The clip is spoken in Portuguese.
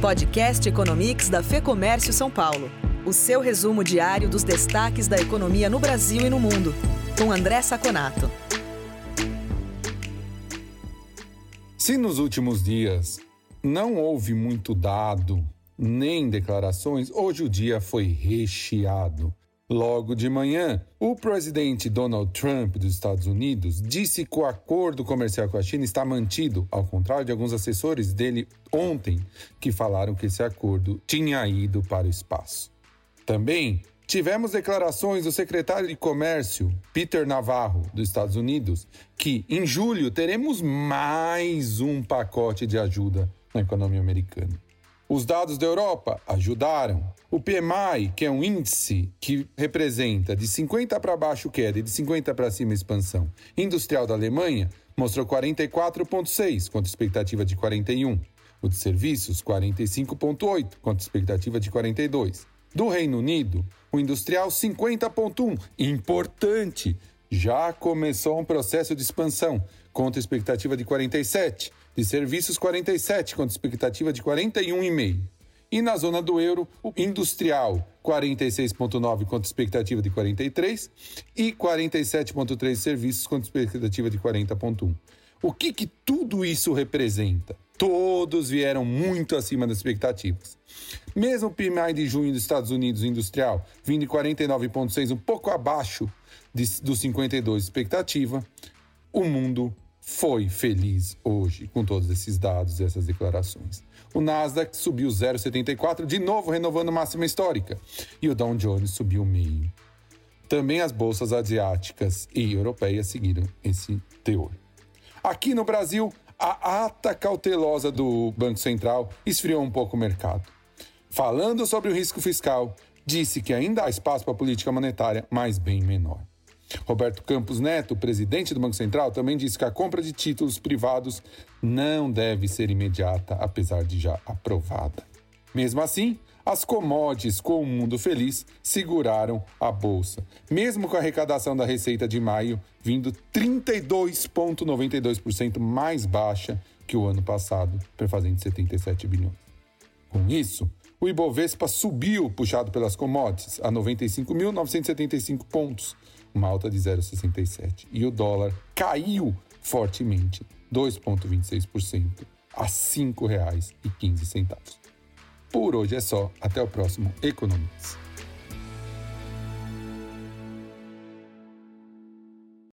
Podcast Economics da Fê Comércio São Paulo. O seu resumo diário dos destaques da economia no Brasil e no mundo. Com André Saconato. Se nos últimos dias não houve muito dado nem declarações, hoje o dia foi recheado. Logo de manhã, o presidente Donald Trump dos Estados Unidos disse que o acordo comercial com a China está mantido, ao contrário de alguns assessores dele ontem que falaram que esse acordo tinha ido para o espaço. Também tivemos declarações do secretário de Comércio, Peter Navarro, dos Estados Unidos, que em julho teremos mais um pacote de ajuda na economia americana. Os dados da Europa ajudaram. O PMI, que é um índice que representa de 50 para baixo queda e de 50 para cima expansão, industrial da Alemanha, mostrou 44,6 contra expectativa de 41. O de serviços, 45,8 contra expectativa de 42. Do Reino Unido, o industrial 50,1, importante, já começou um processo de expansão, contra expectativa de 47 de serviços 47, com expectativa de 41,5. E na zona do euro, o industrial 46,9 com expectativa de 43 e 47,3 serviços com expectativa de 40,1. O que, que tudo isso representa? Todos vieram muito acima das expectativas. Mesmo o PMI de junho dos Estados Unidos industrial vindo de 49,6, um pouco abaixo de, dos 52 expectativa, o mundo foi feliz hoje com todos esses dados e essas declarações. O Nasdaq subiu 0,74, de novo renovando máxima histórica, e o Dow Jones subiu meio. Também as bolsas asiáticas e europeias seguiram esse teor. Aqui no Brasil, a ata cautelosa do Banco Central esfriou um pouco o mercado. Falando sobre o risco fiscal, disse que ainda há espaço para política monetária, mas bem menor. Roberto Campos Neto, presidente do Banco Central, também disse que a compra de títulos privados não deve ser imediata, apesar de já aprovada. Mesmo assim, as commodities com o mundo feliz seguraram a bolsa, mesmo com a arrecadação da receita de maio vindo 32,92% mais baixa que o ano passado, prefazendo 77 bilhões. Com isso, o Ibovespa subiu, puxado pelas commodities, a 95.975 pontos, uma alta de 0,67. E o dólar caiu fortemente, 2,26%, a R$ 5,15. Por hoje é só. Até o próximo Economics.